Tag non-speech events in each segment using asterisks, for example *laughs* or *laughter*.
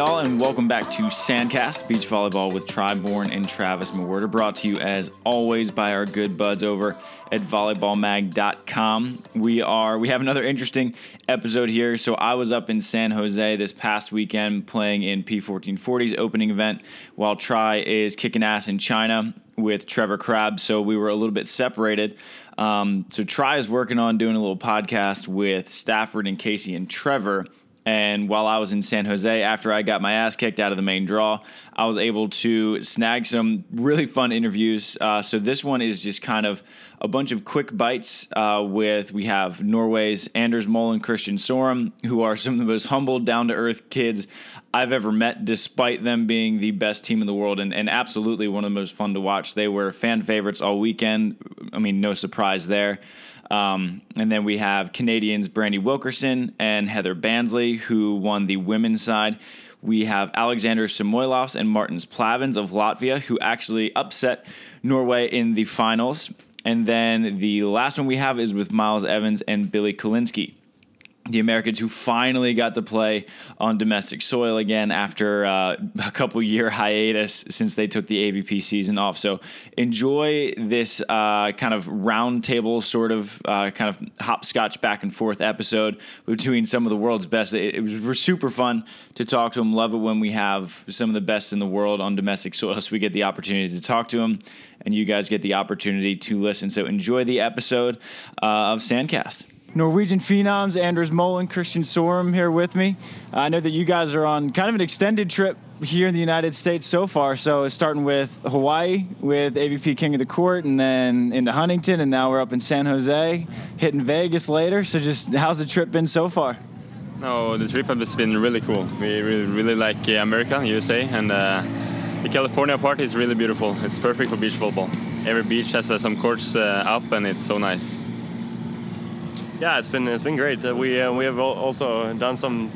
all, and welcome back to Sandcast Beach Volleyball with Tri Bourne and Travis Mewhirter, brought to you as always by our good buds over at volleyballmag.com. We are we have another interesting episode here. So I was up in San Jose this past weekend playing in P1440's opening event, while Tri is kicking ass in China with Trevor Crabb. So we were a little bit separated. Um, so Tri is working on doing a little podcast with Stafford and Casey and Trevor and while I was in San Jose, after I got my ass kicked out of the main draw, I was able to snag some really fun interviews. Uh, so this one is just kind of a bunch of quick bites uh, with we have Norway's Anders Mol and Christian Sorum, who are some of the most humble, down to earth kids I've ever met, despite them being the best team in the world and, and absolutely one of the most fun to watch. They were fan favorites all weekend. I mean, no surprise there. Um, and then we have Canadians Brandy Wilkerson and Heather Bansley, who won the women's side. We have Alexander Samoilovs and Martins Plavins of Latvia, who actually upset Norway in the finals. And then the last one we have is with Miles Evans and Billy Kolinsky the Americans who finally got to play on domestic soil again after uh, *laughs* a couple year hiatus since they took the AVP season off. So enjoy this uh, kind of roundtable sort of uh, kind of hopscotch back and forth episode between some of the world's best. It, it was super fun to talk to them. Love it when we have some of the best in the world on domestic soil, so we get the opportunity to talk to them, and you guys get the opportunity to listen. So enjoy the episode uh, of Sandcast. Norwegian phenoms, Anders and Christian Sorum here with me. I know that you guys are on kind of an extended trip here in the United States so far. So starting with Hawaii with AVP King of the Court, and then into Huntington, and now we're up in San Jose, hitting Vegas later. So just how's the trip been so far? No, the trip has been really cool. We really, really like uh, America, USA, and uh, the California part is really beautiful. It's perfect for beach volleyball. Every beach has uh, some courts uh, up, and it's so nice. Yeah, it's been it's been great. Uh, we uh, we have also done some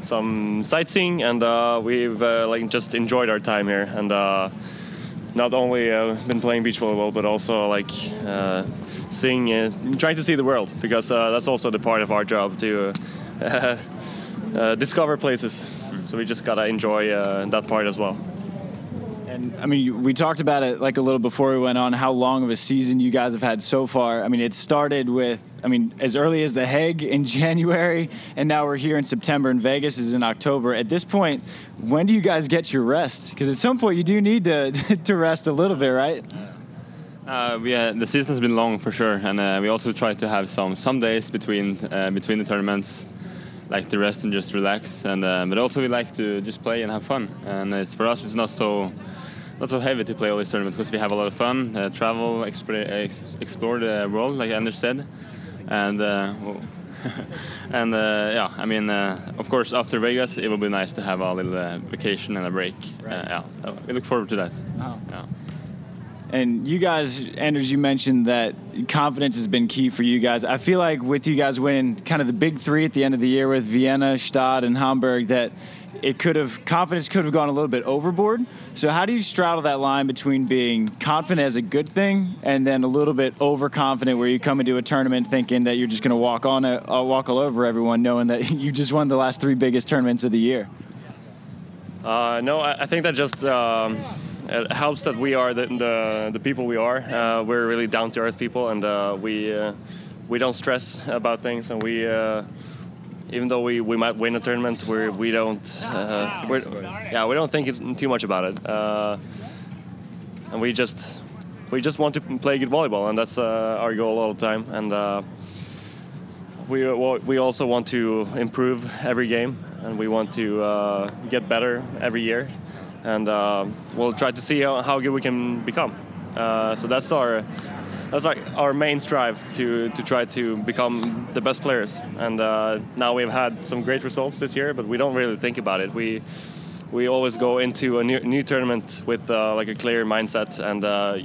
some sightseeing, and uh, we've uh, like just enjoyed our time here, and uh, not only uh, been playing beach volleyball, but also like seeing, trying to see the world, because that's also the part of our job to *laughs* discover places. So we just gotta enjoy that part as well. I mean, we talked about it like a little before we went on how long of a season you guys have had so far. I mean, it started with, I mean, as early as the Hague in *laughs* January, and now we're here in September, and Vegas is in October. At this point, when do you guys get your rest? Because at some point, you do need to *laughs* to rest a little bit, right? Uh, yeah, the season's been long for sure, and uh, we also try to have some some days between uh, between the tournaments, like to rest and just relax. And uh, but also we like to just play and have fun. And it's for us, it's not so not so heavy to play all these tournaments because we have a lot of fun, uh, travel, ex explore the world, like Anders said, and uh, *laughs* and uh, yeah, I mean, uh, of course, after Vegas, it will be nice to have a little uh, vacation and a break. Right. Uh, yeah, we look forward to that. Oh. Yeah. And you guys, Anders, you mentioned that confidence has been key for you guys. I feel like with you guys winning kind of the big three at the end of the year with Vienna, Gstaad, and Hamburg, that it could have confidence could have gone a little bit overboard. So how do you straddle that line between being confident as a good thing and then a little bit overconfident where you come into a tournament thinking that you're just going to walk on a, uh, walk all over everyone, knowing that *laughs* you just won the last three biggest tournaments of the year? Uh, no, I, think that just. Um, it helps that we are the, the, the people we are. Uh, we're really down to earth people, and uh, we uh, we don't stress about things, and we even though we, we might win a tournament, we we don't uh, yeah we don't think too much about it, uh, and we just we just want to play good volleyball, and that's uh, our goal all the time. And uh, we we also want to improve every game, and we want to uh, get better every year, and uh, we'll try to see how, how good we can become. so that's our that's like our main strive to to try to become the best players. And uh, now we've had some great results this year, but we don't really think about it. We we always go into a new, new tournament with uh, like a clear mindset and. Uh,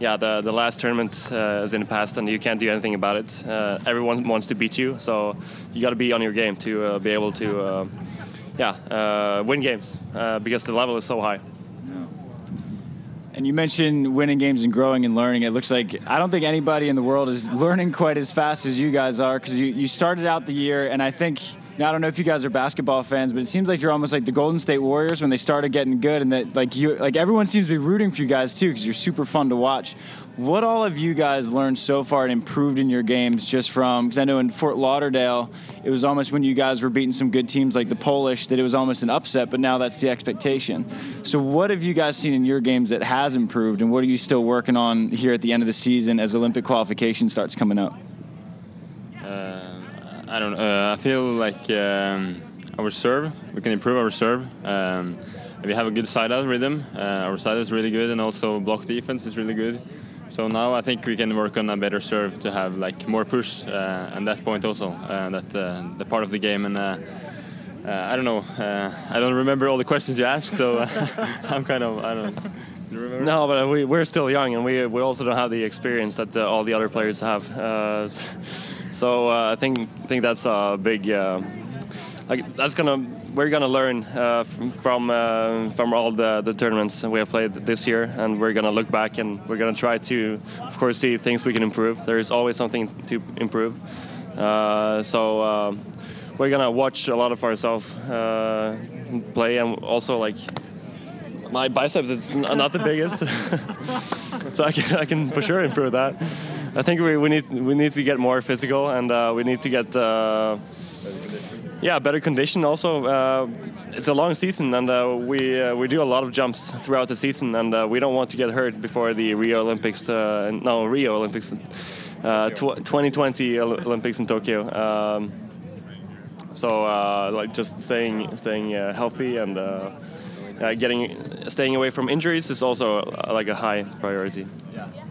yeah, the the last tournament uh, is in the past, and you can't do anything about it. Uh, everyone wants to beat you, so you got to be on your game to uh, be able to, yeah, win games because the level is so high. And you mentioned winning games and growing and learning. It looks like I don't think anybody in the world is *laughs* learning quite as fast as you guys are because you, you started out the year, and I think Now I don't know if you guys are basketball fans, but it seems like you're almost like the Golden State Warriors when they started getting good, and that like you like everyone seems to be rooting for you guys too because you're super fun to watch. What all have you guys learned so far and improved in your games just from? Because I know in Fort Lauderdale, it was almost when you guys were beating some good teams like the Polish that it was almost an upset, but now that's the expectation. So what have you guys seen in your games that has improved, and what are you still working on here at the end of the season as Olympic qualification starts coming up? I don't. Uh, I feel like um, our serve. We can improve our serve. Um, we have a good side out rhythm. Uh, our side is really good, and also block defense is really good. So now I think we can work on a better serve to have like more push uh, and that point also uh, that uh, the part of the game and. Uh, I don't know. I don't remember all the questions you asked, so *laughs* I'm kind of I don't. Know. No, but we, we're still young, and we, we also don't have the experience that all the other players have. So I think think that's a big like that's gonna we're gonna learn uh, from uh, from all the, the tournaments we have played this year, and we're gonna look back and we're gonna try to, of course, see things we can improve. There is always something to improve. Uh, so uh, we're gonna watch a lot of ourselves uh, play, and also like my biceps is not the biggest, *laughs* so I can, I can for sure improve that. I think we, we need we need to get more physical, and uh, we need to get yeah, better condition. Also, uh, it's a long season, and uh, we uh, we do a lot of jumps throughout the season, and uh, we don't want to get hurt before the Rio Olympics. Uh, no, Rio Olympics, uh, tw 2020 Olympics in Tokyo. Um, so, like, just staying staying healthy and getting staying away from injuries is also like a high priority. Yeah.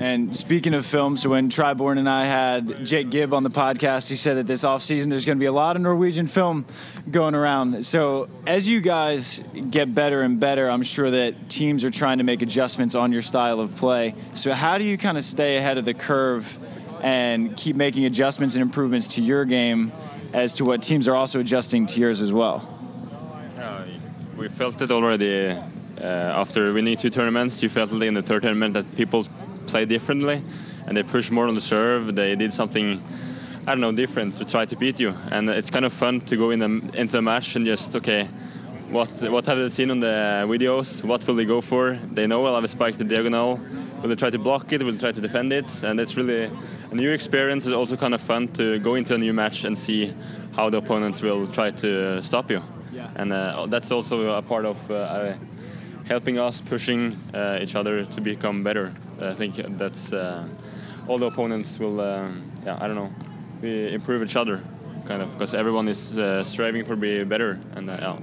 And speaking of film, so when Tri Bourne and I had Jake Gibb on the podcast, he said that this offseason there's going to be a lot of Norwegian film going around. So as you guys get better and better, I'm sure that teams are trying to make adjustments on your style of play. So how do you kind of stay ahead of the curve and keep making adjustments and improvements to your game as to what teams are also adjusting to yours as well? Uh, we felt it already uh, after winning two tournaments. You felt it in the third tournament that people play differently and they push more on the serve. They did something, I don't know, different to try to beat you. And it's kind of fun to go in the, into a match and just, okay, what what have they seen on the videos? What will they go for? They know I'll have a spike to diagonal. Will they try to block it? Will they try to defend it? And it's really a new experience. It's also kind of fun to go into a new match and see how the opponents will try to stop you. Yeah. And uh, that's also a part of uh, helping us pushing uh, each other to become better. I think that's uh, all the opponents will. Um, yeah, I don't know. We improve each other, kind of, because everyone is uh, striving for be better, and yeah.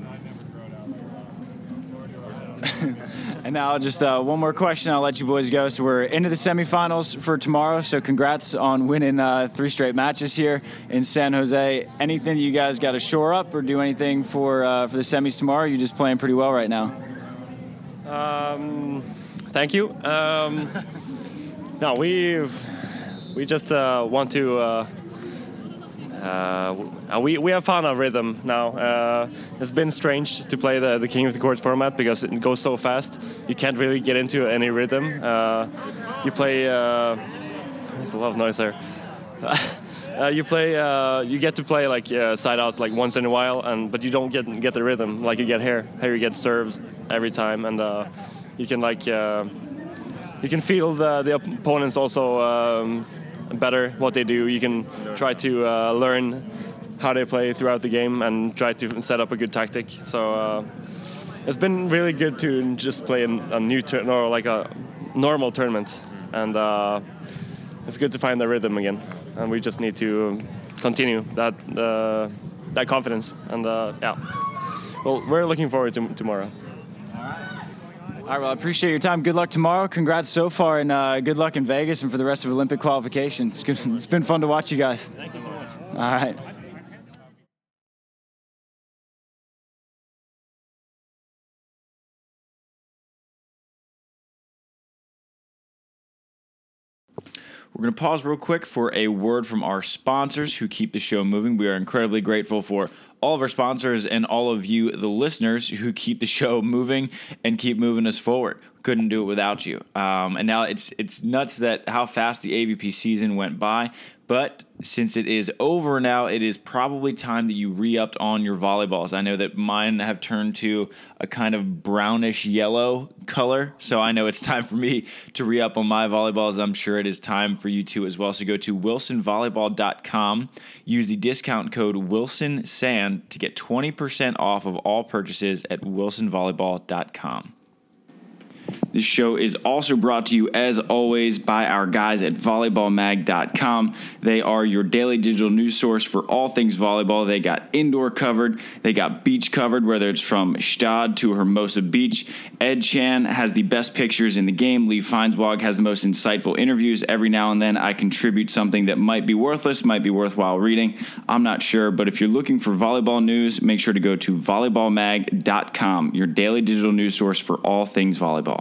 *laughs* and now, just uh, one more question. I'll let you boys go. So we're into the semifinals for tomorrow. So congrats on winning uh, three straight matches here in San Jose. Anything you guys got to shore up or do anything for uh, for the semis tomorrow? You're just playing pretty well right now. Um, thank you. Um, no, we we just uh, want to. Uh, uh, we, we have found a rhythm now. Uh, it's been strange to play the, the King of the Court format because it goes so fast. You can't really get into any rhythm. Uh, you play. Uh, there's a lot of noise there. *laughs* Uh, you play, uh, you get to play like uh, side out like once in a while, and but you don't get get the rhythm like you get here. Here you get served every time, and you can like uh, you can feel the the opponents also um, better what they do. You can try to uh, learn how they play throughout the game and try to set up a good tactic. So it's been really good to just play a new turn or like a normal tournament, and it's good to find the rhythm again and we just need to continue that uh, that confidence. And uh, yeah, well, we're looking forward to tomorrow. All right, well, I appreciate your time. Good luck tomorrow. Congrats so far, and uh, good luck in Vegas and for the rest of Olympic qualifications. It's, it's been fun to watch you guys. Thank you so much. All right. We're going to pause real quick for a word from our sponsors who keep the show moving. We are incredibly grateful for all of our sponsors and all of you, the listeners, who keep the show moving and keep moving us forward. Couldn't do it without you. Um, and now it's it's nuts that how fast the AVP season went by. But since it is over now, it is probably time that you re upped on your volleyballs. I know that mine have turned to a kind of brownish yellow color. So I know it's time for me to re up on my volleyballs. I'm sure it is time for you too as well. So go to wilsonvolleyball.com, use the discount code To get 20% off of all purchases at wilsonvolleyball.com. This show is also brought to you, as always, by our guys at volleyballmag.com. They are your daily digital news source for all things volleyball. They got indoor covered, they got beach covered, whether it's from Gstaad to Hermosa Beach. Ed Chan has the best pictures in the game. Lee Feinswag has the most insightful interviews. Every now and then, I contribute something that might be worthless, might be worthwhile reading. I'm not sure, but if you're looking for volleyball news, make sure to go to volleyballmag.com, your daily digital news source for all things volleyball.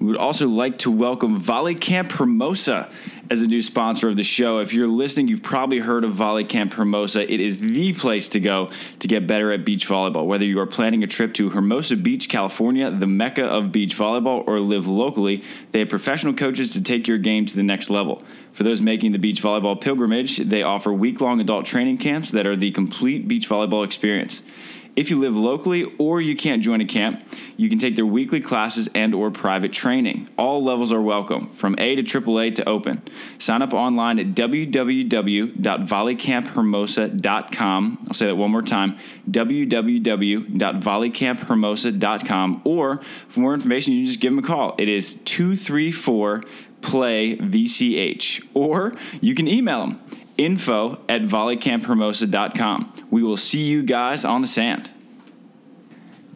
We would also like to welcome Volley Camp Hermosa as a new sponsor of the show. If you're listening, you've probably heard of Volley Camp Hermosa. It is the place to go to get better at beach volleyball. Whether you are planning a trip to Hermosa Beach, California, the mecca of beach volleyball, or live locally, they have professional coaches to take your game to the next level. For those making the beach volleyball pilgrimage, they offer week long adult training camps that are the complete beach volleyball experience. If you live locally or you can't join a camp, you can take their weekly classes and or private training. All levels are welcome, from A to AAA to open. Sign up online at www.volleycamphermosa.com. I'll say that one more time, www.volleycamphermosa.com or for more information you can just give them a call. It is 234 play VCH or you can email them info at volleycamphermosa.com. We will see you guys on the sand.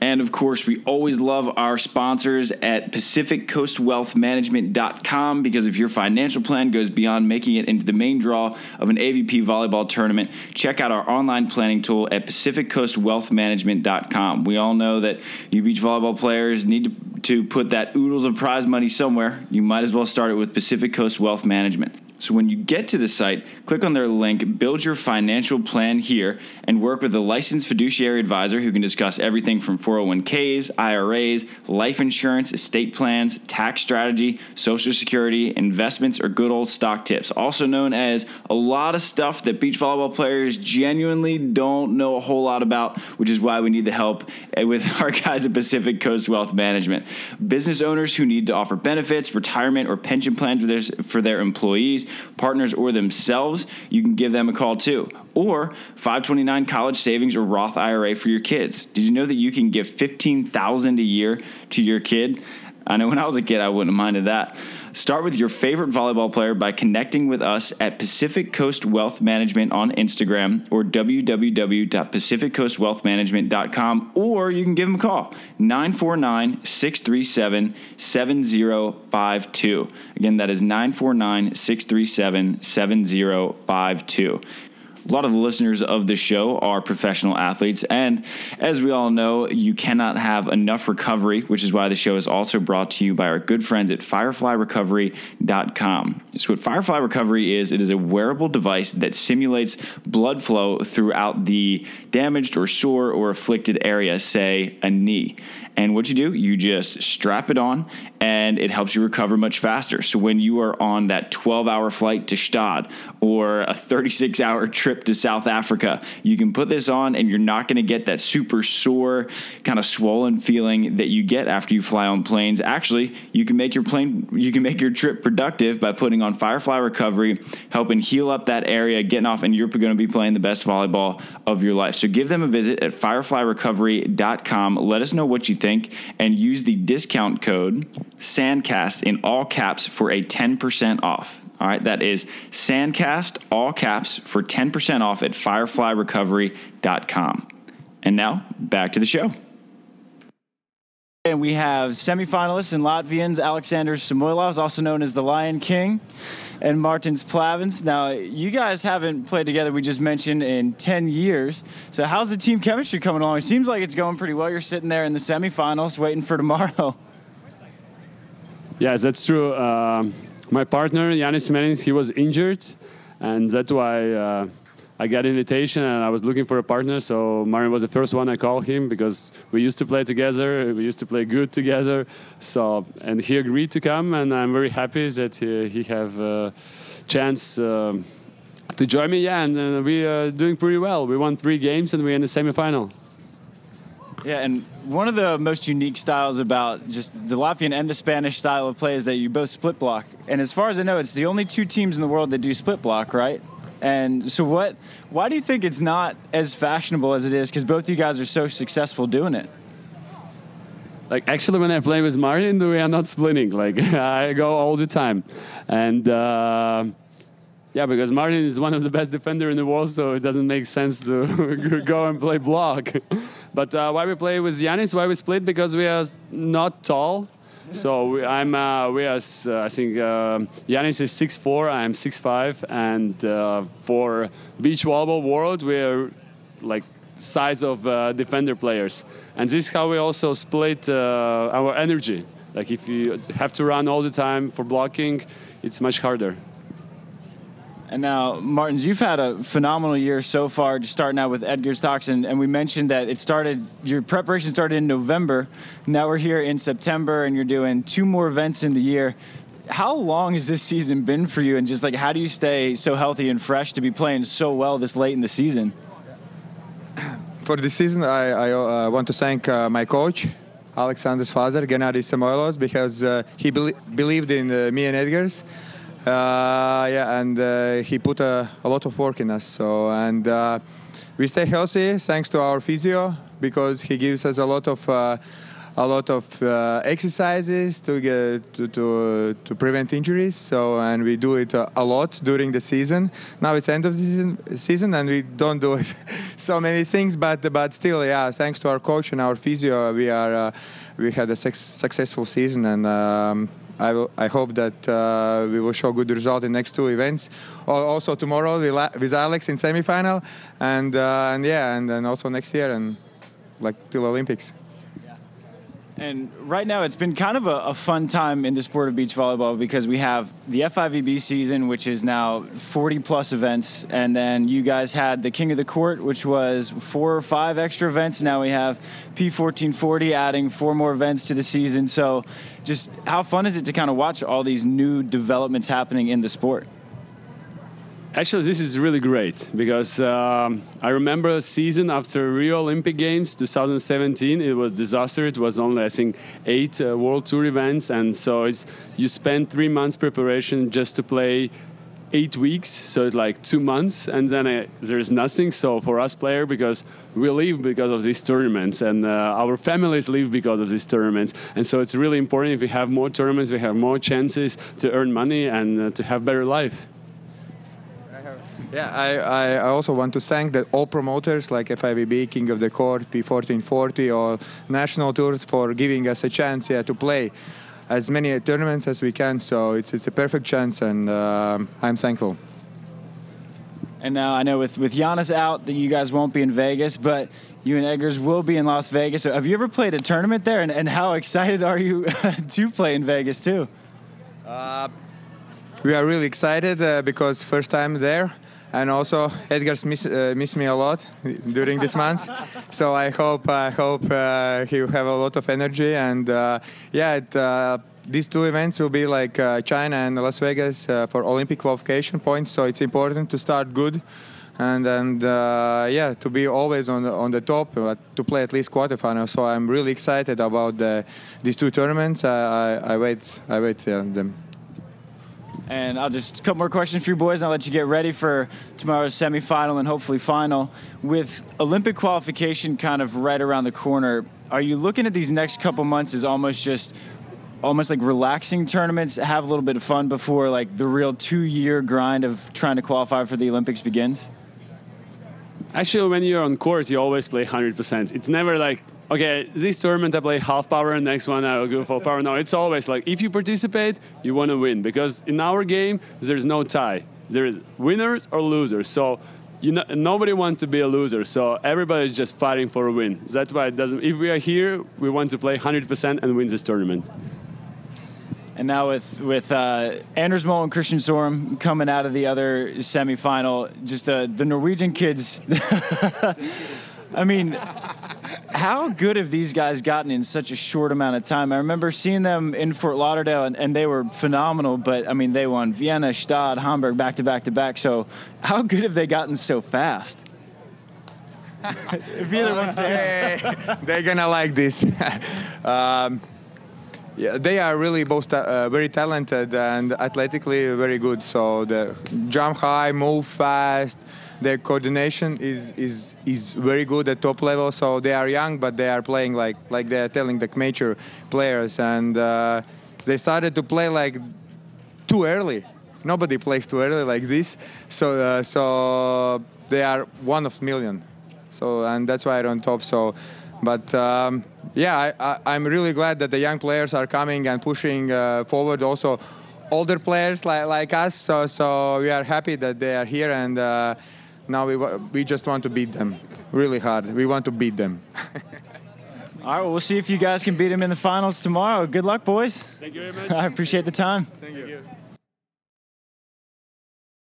And of course, we always love our sponsors at PacificCoastWealthManagement.com because if your financial plan goes beyond making it into the main draw of an AVP volleyball tournament, check out our online planning tool at PacificCoastWealthManagement.com. We all know that you beach volleyball players need to, to put that oodles of prize money somewhere. You might as well start it with Pacific Coast Wealth Management. So when you get to the site, click on their link, build your financial plan here, and work with a licensed fiduciary advisor who can discuss everything from 401ks, IRAs, life insurance, estate plans, tax strategy, social security, investments, or good old stock tips, also known as a lot of stuff that beach volleyball players genuinely don't know a whole lot about, which is why we need the help with *laughs* our guys at Pacific Coast Wealth Management. Business owners who need to offer benefits, retirement, or pension plans for their, for their employees partners, or themselves, you can give them a call too. Or 529 college savings or Roth IRA for your kids. Did you know that you can give 15,000 a year to your kid? I know when I was a kid, I wouldn't have minded that. Start with your favorite volleyball player by connecting with us at Pacific Coast Wealth Management on Instagram or www.pacificcoastwealthmanagement.com, or you can give them a call 949 637 7052. Again, that is 949 637 7052. A lot of the listeners of the show are professional athletes. And as we all know, you cannot have enough recovery, which is why the show is also brought to you by our good friends at fireflyrecovery.com. So, what Firefly Recovery is, it is a wearable device that simulates blood flow throughout the damaged or sore or afflicted area, say a knee. And what you do, you just strap it on and it helps you recover much faster. So when you are on that 12 hour flight to Gstaad or a 36 hour *laughs* trip to South Africa, you can put this on and you're not going to get that super sore, kind of swollen feeling that you get after you fly on planes. Actually, you can make your plane, you can make your trip productive by putting on Firefly Recovery, helping heal up that area, getting off, and you're going to be playing the best volleyball of your life. So give them a visit at fireflyrecovery.com. Let us know what you think and use the discount code SANDCAST in all caps for a 10% off. All right, that is SANDCAST, all caps, for 10% off at fireflyrecovery.com. And now, back to the show. And we have semifinalists and Latvians Alexander Samoilov, also known as the Lion King, and Martins Plavins. Now, you guys haven't played together, we just mentioned, in 10 years. So, how's the team chemistry coming along? It seems like it's going pretty well. You're sitting there in the semifinals waiting for tomorrow. *laughs* Yes, that's true. Uh, my partner, Janis Smedins, he was injured, and that's why uh, I got invitation and I was looking for a partner. So Marin was the first one I called him because we used to play together. We used to play good together. So and he agreed to come, and I'm very happy that he, he have a chance. Um, to join me, yeah, and uh, we are doing pretty well. We won three games and we're in the semifinal. Yeah, and one of the most unique styles about just the Latvian and the Spanish style of play is that you both split block. And as far as I know, it's the only two teams in the world that do split block, right? And so, what? Why do you think it's not as fashionable as it is? Because both you guys are so successful doing it. Like actually, when I play with Martin, we are not splitting. Like *laughs* I go all the time, and. Uh, yeah, because Martin is one of the best defender in the world, so it doesn't make sense to *laughs* go and play block. *laughs* but uh, why we play with Janis? Why we split? Because we are not tall. So we, I'm uh, we are uh, I think uh, Janis is six four, I'm six five, and uh, for beach volleyball world we're like size of defender players, and this is how we also split our energy. Like if you have to run all the time for blocking, it's much harder. And now, Martins, you've had a phenomenal year so far, just starting out with Edgars Tocs. And, and we mentioned that it started, your preparation started in November. Now we're here in September, and you're doing two more events in the year. How long has this season been for you? And just like, how do you stay so healthy and fresh to be playing so well this late in the season? *clears throat* For this season, I, I uh, want to thank uh, my coach, Alexander's father, Gennady Samoilovs, because uh, he be- believed in uh, me and Edgars. Uh, yeah, and uh, he put a, a, lot of work in us. So and uh, we stay healthy thanks to our physio because he gives us a lot of a lot of uh, exercises to get to, to, to prevent injuries. So and we do it a, a, lot during the season. Now it's end of the season, season and we don't do it *laughs* so many things, but but still, yeah. Thanks to our coach and our physio, we are uh, we had a successful season and. Um, I, will, I hope that uh, we will show good result in next two events. Also tomorrow with Alex in semifinal, and uh, and yeah, and then also next year and like till Olympics. And right now, it's been kind of a, a, fun time in the sport of beach volleyball because we have the FIVB season, which is now 40 plus events. And then you guys had the King of the Court, which was four or five extra events. Now we have P1440 adding four more events to the season. So, just how fun is it to kind of watch all these new developments happening in the sport? Actually, this is really great because um, I remember a season after Rio Olympic Games 2017. It was disaster. It was only I think eight uh, World Tour events, and so it's you spend three months preparation just to play eight weeks, so it's like two months, and then uh, there's nothing. So for us player, because we live because of these tournaments, and uh, our families live because of these tournaments, and so it's really important. If we have more tournaments, we have more chances to earn money and uh, to have better life. Yeah, I, I also want to thank the all promoters like FIVB, King of the Court, P1440, or National Tours for giving us a chance yeah, to play as many tournaments as we can. So it's, it's a perfect chance, and uh, I'm thankful. And now I know with, with Janis out that you guys won't be in Vegas, but you and Edgars will be in Las Vegas. So have you ever played a tournament there? And, and how excited are you *laughs* to play in Vegas too? Uh, we are really excited uh, because first time there and also Edgars miss, uh, missed me a lot during this month. *laughs* so I hope I hope uh, he will have a lot of energy and uh, yeah. It, uh, these two events will be like uh, China and Las Vegas uh, for Olympic qualification points, so it's important to start good, and and yeah, to be always on the on the top, to play at least quarterfinals. So I'm really excited about the, these two tournaments. I, I, I wait I wait them. And I'll just a couple more questions for you boys, and I'll let you get ready for tomorrow's semifinal and hopefully final. With Olympic qualification kind of right around the corner, are you looking at these next couple months as almost just almost like relaxing tournaments, have a little bit of fun before like the real two-year grind of trying to qualify for the Olympics begins? Actually, when you're on court, you always play 100%. It's never like okay, this tournament I play half power, and next one I will go full power. No, it's always like if you participate, you want to win because in our game there's no tie. There is winners or losers. So you know, nobody wants to be a loser. So everybody's just fighting for a win. That's why it doesn't. If we are here, we want to play 100% and win this tournament. And now with with uh, Anders Mol and Christian Sorum coming out of the other semifinal, just the the Norwegian kids. *laughs* I mean, how good have these guys gotten in such a short amount of time? I remember seeing them in Fort Lauderdale, and, and they were phenomenal. But I mean, they won Vienna, Gstaad, Hamburg, back to back to back. So, how good have they gotten so fast? if either one says, they're gonna like this. *laughs* um, yeah, they are really both uh, very talented and athletically very good. So the jump high, move fast. Their coordination is is is very good at top level. So they are young, but they are playing like like they are telling the mature players, and uh, they started to play like too early. Nobody plays too early like this. So uh, so they are one of million. So and that's why they're on top. So, but. Um, yeah, I, am really glad that the young players are coming and pushing uh, forward. Also, older players like, like us. So, so we are happy that they are here, and uh, now we we just want to beat them really hard. We want to beat them. *laughs* All right, well, we'll see if you guys can beat them in the finals tomorrow. Good luck, boys. Thank you very *laughs* much. I appreciate the time. Thank you.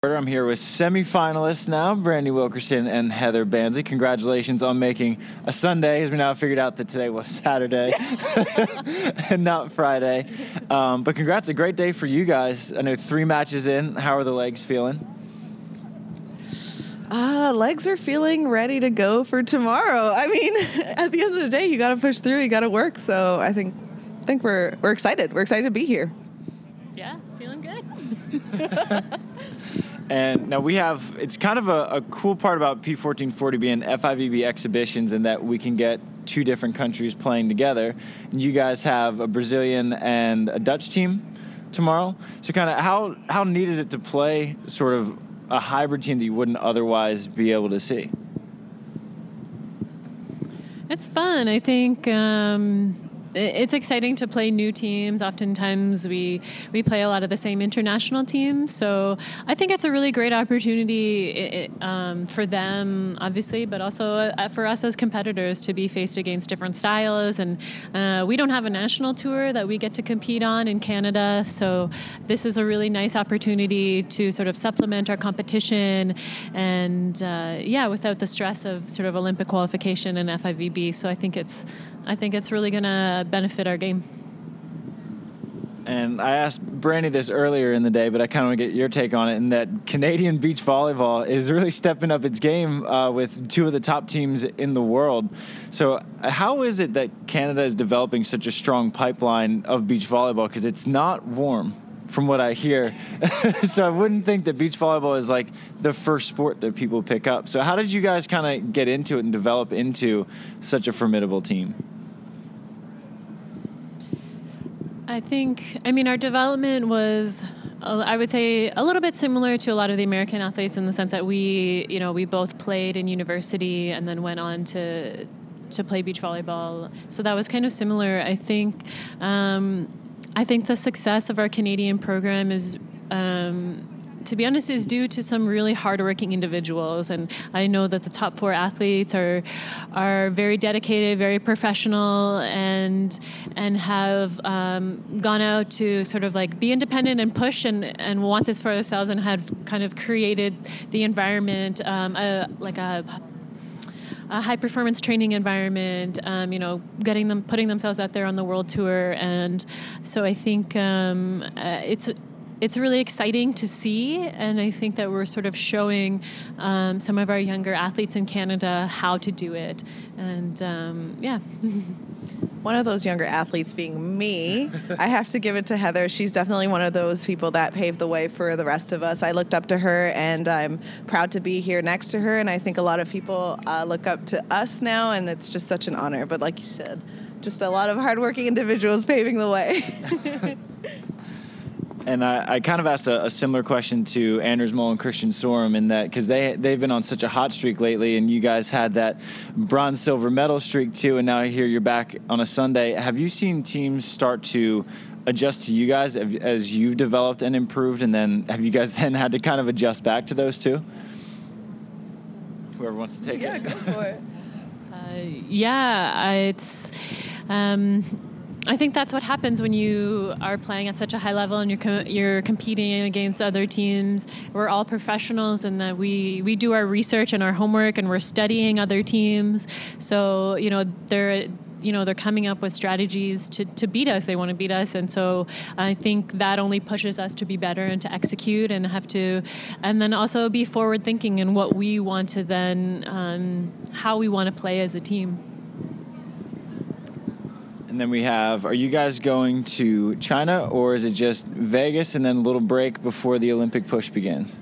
I'm here with semifinalists now, Brandy Wilkerson and Heather Bansley. Congratulations on making a Sunday, as we now figured out that today was Saturday *laughs* and not Friday. Um, but congrats, a great day for you guys. I know three matches in. How are the legs feeling? Uh, legs are feeling ready to go for tomorrow. I mean, *laughs* at the end of the day, you got to push through, you got to work. So I think, I think we're we're excited. We're excited to be here. Yeah, feeling good. *laughs* And now we have, it's kind of a, a, cool part about P1440 being FIVB exhibitions in that we can get two different countries playing together. And You guys have a Brazilian and a Dutch team tomorrow. So, kind of, how, how neat is it to play sort of a hybrid team that you wouldn't otherwise be able to see? It's fun. I think. Um it's exciting to play new teams. Oftentimes, we we play a lot of the same international teams, so I think it's a really great opportunity it, um, for them, obviously, but also uh, for us as competitors to be faced against different styles. And uh, we don't have a national tour that we get to compete on in Canada, so this is a really nice opportunity to sort of supplement our competition, and uh, yeah, without the stress of sort of Olympic qualification and FIVB. So I think it's I think it's really going to benefit our game. And I asked Brandy this earlier in the day, but I kind of want to get your take on it. And that Canadian beach volleyball is really stepping up its game uh, with two of the top teams in the world. So, how is it that Canada is developing such a strong pipeline of beach volleyball? Because it's not warm, from what I hear. *laughs* so, I wouldn't think that beach volleyball is like the first sport that people pick up. So, how did you guys kind of get into it and develop into such a formidable team? I think, I mean, our development was, I would say, a little bit similar to a lot of the American athletes in the sense that we, you know, we both played in university and then went on to to play beach volleyball. So that was kind of similar. I think, um, I think the success of our Canadian program is. Um, to be honest, is due to some really hardworking individuals. And I know that the top four athletes are are very dedicated, very professional, and and have um, gone out to sort of like be independent and push and, and want this for themselves, and have kind of created the environment, um, a, like a a high performance training environment, um, you know, getting them, putting themselves out there on the world tour. And so I think um, uh, it's, it's really exciting to see, and I think that we're sort of showing um, some of our younger athletes in Canada how to do it, and um, yeah. *laughs* one of those younger athletes being me, I have to give it to Heather. She's definitely one of those people that paved the way for the rest of us. I looked up to her, and I'm proud to be here next to her. And I think a lot of people uh, look up to us now, and it's just such an honor. But like you said, just a lot of hardworking individuals paving the way. *laughs* And I, I, kind of asked a, a, similar question to Anders Mol and Christian Sorum in that because they they've been on such a hot streak lately, and you guys had that bronze silver medal streak too, and now I hear you're back on a Sunday. Have you seen teams start to adjust to you guys as you've developed and improved, and then have you guys *laughs* then had to kind of adjust back to those two? Whoever wants to take yeah, it. Yeah, go for it. *laughs* Uh, yeah, it's. Um, I think that's what happens when you are playing at such a high level and you're you're competing against other teams. We're all professionals, and that we we do our research and our homework, and we're studying other teams. So you know they're you know they're coming up with strategies to, to beat us they want to beat us and so i think that only pushes us to be better and to execute and have to and then also be forward thinking in what we want to then um, how we want to play as a team And then we have, are you guys going to China or is it just Vegas and then a little break before the Olympic push begins?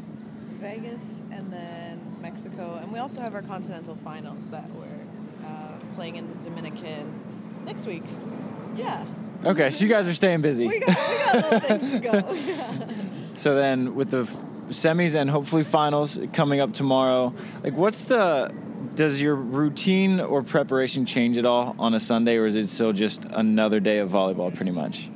Vegas and then Mexico, and we also have our continental finals that we're uh, playing in the Dominican next week. Yeah, Okay, so you guys are staying busy. we got we got little things to go. *laughs* Yeah. So then with the semis and hopefully finals coming up tomorrow, like what's the does your routine or preparation change at all on a Sunday or is it still just another day of volleyball pretty much?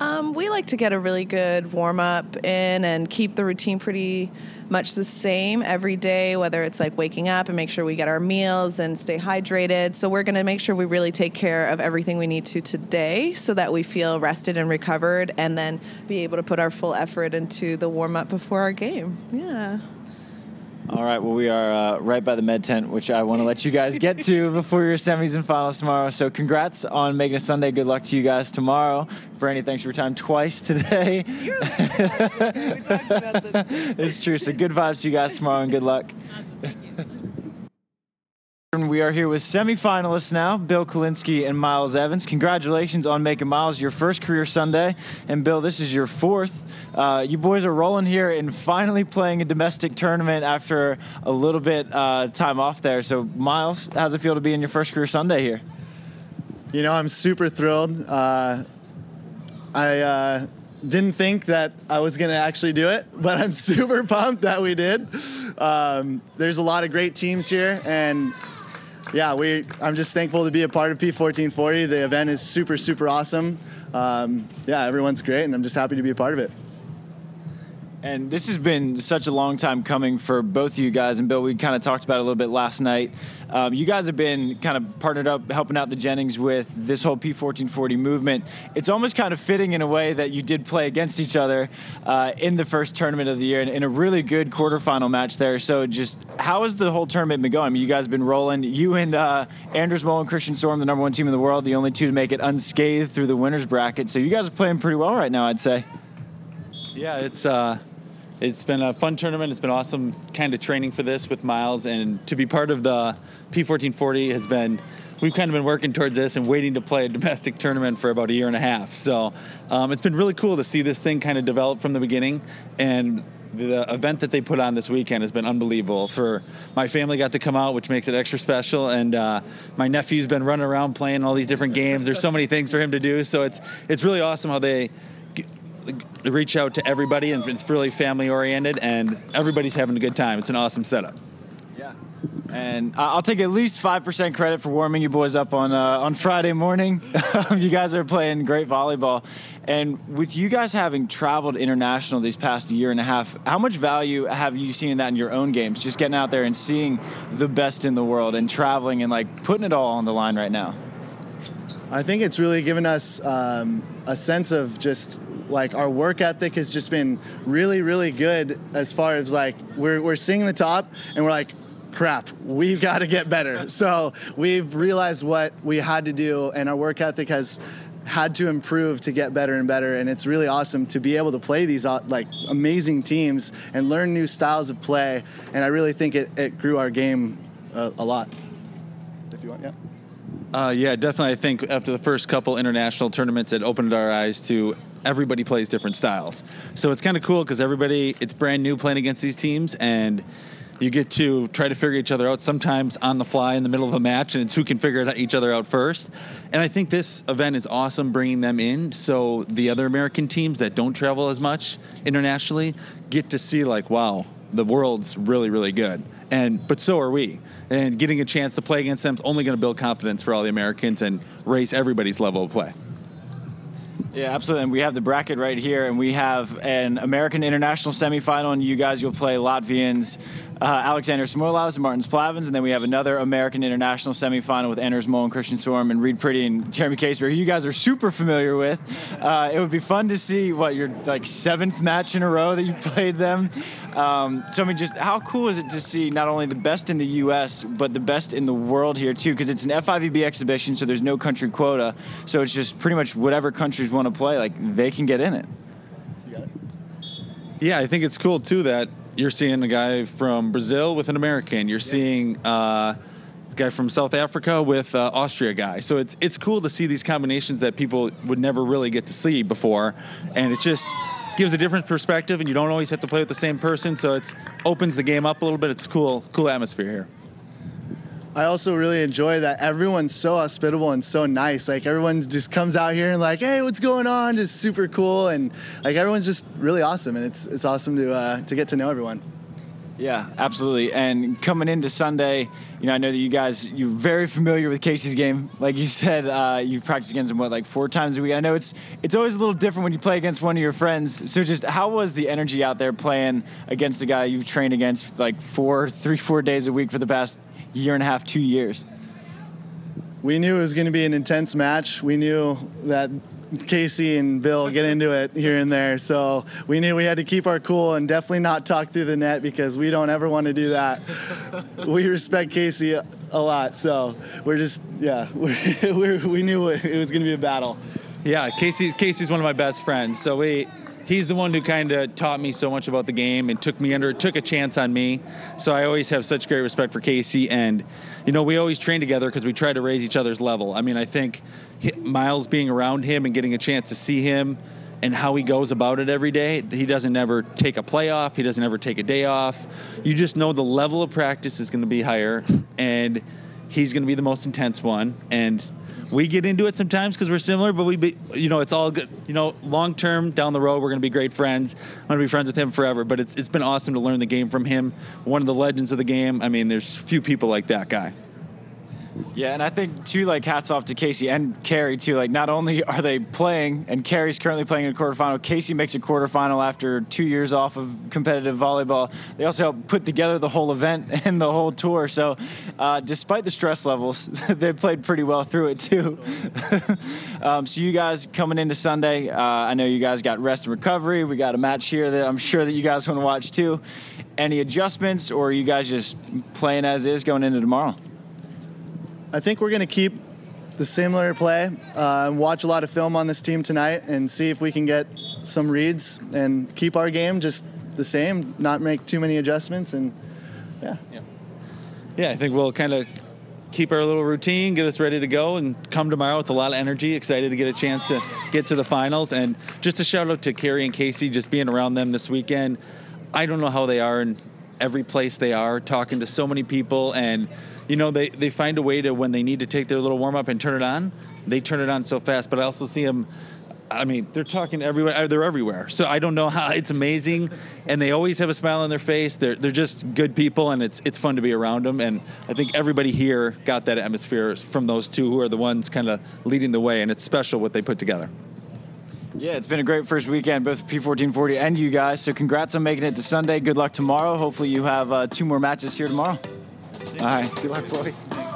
Um, we like to get a really good warm up in and keep the routine pretty much the same every day, whether it's like waking up and make sure we get our meals and stay hydrated. So, we're going to make sure we really take care of everything we need to today so that we feel rested and recovered and then be able to put our full effort into the warm up before our game. Yeah. All right, well, we are uh, right by the med tent, which I want to let you guys get to *laughs* before your semis and finals tomorrow. So, congrats on making a Sunday. Good luck to you guys tomorrow. Brandy, thanks for your time twice today. You're the we about this. *laughs* it's true. So, good vibes to you guys tomorrow and good luck. And We are here with semifinalists now, Bill Kolinsky and Miles Evans. Congratulations on making Miles your first career Sunday. And Bill, this is your fourth. Uh, you boys are rolling here and finally playing a domestic tournament after a little bit uh, time off there. So, Miles, how's it feel to be in your first career Sunday here? You know, I'm super thrilled. Uh, I uh, didn't think that I was going to actually do it, but I'm *laughs* super pumped that we did. Um, there's a lot of great teams here, and yeah, we. I'm just thankful to be a part of P1440. The event is super, super awesome. Um, yeah, everyone's great, and I'm just happy to be a part of it. And this has been such a long time coming for both of you guys. And Bill, we kind of talked about it a little bit last night. Um, you guys have been kind of partnered up, helping out the Jennings with this whole P1440 movement. It's almost kind of fitting in a way that you did play against each other uh, in the first tournament of the year in, in a really good quarterfinal match there. So, just how has the whole tournament been going? I mean, you guys have been rolling. You and uh, Anders and Christian Sorum, the number one team in the world, the only two to make it unscathed through the winners bracket. So, you guys are playing pretty well right now, I'd say. Yeah, it's uh, it's been a fun tournament. It's been awesome, kind of training for this with Miles, and to be part of the P1440 has been. We've kind of been working towards this and waiting to play a domestic tournament for about a year and a half. So um, it's been really cool to see this thing kind of develop from the beginning, and the event that they put on this weekend has been unbelievable. For my family got to come out, which makes it extra special, and uh, my nephew's been running around playing all these different games. There's so many things for him to do, so it's it's really awesome how they reach out to everybody and it's really family oriented and everybody's having a good time. It's an awesome setup. Yeah. And I- I'll take at least five percent credit for warming you boys up on uh, on Friday morning. *laughs* you guys are playing great volleyball, and with you guys having traveled international these past year and a half, how much value have you seen in that in your own games? Just getting out there and seeing the best in the world and traveling and like putting it all on the line right now. I think it's really given us um, a sense of just like our work ethic has just been really, really good as far as like we're, we're seeing the top and we're like, crap, we've *laughs* got to get better. so we've realized what we had to do and our work ethic has had to improve to get better and better. And it's really awesome to be able to play these uh, like amazing teams and learn new styles of play. And i really think it, it grew our game a, a lot. If you want yeah Uh, yeah, definitely. I think after the first couple international tournaments, it opened our eyes to everybody plays different styles. So it's kind of cool because everybody, it's brand new playing against these teams, and you get to try to figure each other out sometimes on the fly in the middle of a match, and it's who can figure each other out first. And I think this event is awesome bringing them in so the other American teams that don't travel as much internationally get to see, like, wow, the world's really, really good. And but so are we. And getting a chance to play against them is only going to build confidence for all the Americans and raise everybody's level of play. Yeah, absolutely. And we have the bracket right here, and we have an American International semifinal, and you guys you'll play Latvians uh, Alexander Samoilovs and Martins Plavins, and then we have another American International semifinal with Anders Mol, and Christian Sorum, and Reid Priddy and Jeremy Casebeer, who you guys are super familiar with. Uh, it would be fun to see what your like seventh match in a row that you *laughs* played them. Um, so I mean, just how cool is it to see not only the best in the U.S. but the best in the world here too? Because it's an FIVB exhibition, so there's no country quota. So it's just pretty much whatever countries want to play, like they can get in it. Yeah, I think it's cool too that you're seeing a guy from Brazil with an American. You're seeing uh, a guy from South Africa with uh, Austria guy. So it's it's cool to see these combinations that people would never really get to see before, and it just gives a different perspective. And you don't always have to play with the same person, so it opens the game up a little bit. It's cool, cool atmosphere here. I also really enjoy that everyone's so hospitable and so nice. Like everyone just comes out here and like, hey, what's going on? Just super cool and like everyone's just really awesome, and it's it's awesome to uh, to get to know everyone. Yeah, absolutely. And coming into Sunday, you know, I know that you guys you're very familiar with Casey's game. Like you said, uh, you practice against him what like four times a week. I know it's it's always a little different when you play against one of your friends. So just how was the energy out there playing against a guy you've trained against like four, three, four days a week for the past year and a half, two years? We knew it was going to be an intense match. We knew that Casey and Bill get into it here and there. So we knew we had to keep our cool and definitely not talk through the net because we don't ever want to do that. *laughs* we respect Casey a, a lot. So we're just, yeah, *laughs* we we knew it was going to be a battle. Yeah, Casey's Casey's one of my best friends. So we he's the one who kind of taught me so much about the game and took me under took a chance on me. So I always have such great respect for Casey and you know, we always train together because we try to raise each other's level. I mean, I think Miles being around him and getting a chance to see him and how he goes about it every day. He doesn't ever take a playoff. He doesn't ever take a day off. You just know the level of practice is going to be higher, and he's going to be the most intense one. And we get into it sometimes because we're similar, but we, be, you know, it's all good. You know, long term down the road, we're going to be great friends. I'm going to be friends with him forever. But it's it's been awesome to learn the game from him. One of the legends of the game. I mean, there's few people like that guy. Yeah, and I think too, like hats off to Casey and Kerri too. Like not only *laughs* are they playing, and Kerri's currently playing in a quarterfinal. Casey makes a quarterfinal after two years off of competitive volleyball. They also helped put together the whole event *laughs* and the whole tour. So, uh, despite the stress levels, *laughs* they played pretty well through it too. um, so you guys coming into Sunday, uh, I know you guys got rest and recovery. We got a match here that I'm sure that you guys want to watch too. Any adjustments, or you guys just playing as is going into tomorrow? I think we're going to keep the similar play uh, and watch a lot of film on this team tonight and see if we can get some reads and keep our game just the same, not make too many adjustments, and yeah. Yeah, yeah I think we'll kind of keep our little routine, get us ready to go, and come tomorrow with a lot of energy. Excited to get a chance to get to the finals. And just a shout out to Kerri and Casey, just being around them this weekend. I don't know how they are in every place they are, talking to so many people and you know, they, they find a way to when they need to take their little warm up and turn it on, they turn it on so fast. But I also see them. I mean, they're talking everywhere. Uh, they're everywhere. So I don't know how *laughs* it's amazing, and they always have a smile on their face. They're they're just good people, and it's it's fun to be around them. And I think everybody here got that atmosphere from those two, who are the ones kind of leading the way. And it's special what they put together. Yeah, it's been a great first weekend, both P1440 and you guys. So congrats on making it to Sunday. Good luck tomorrow. Hopefully, you have uh, two more matches here tomorrow. All right. Good luck, boys.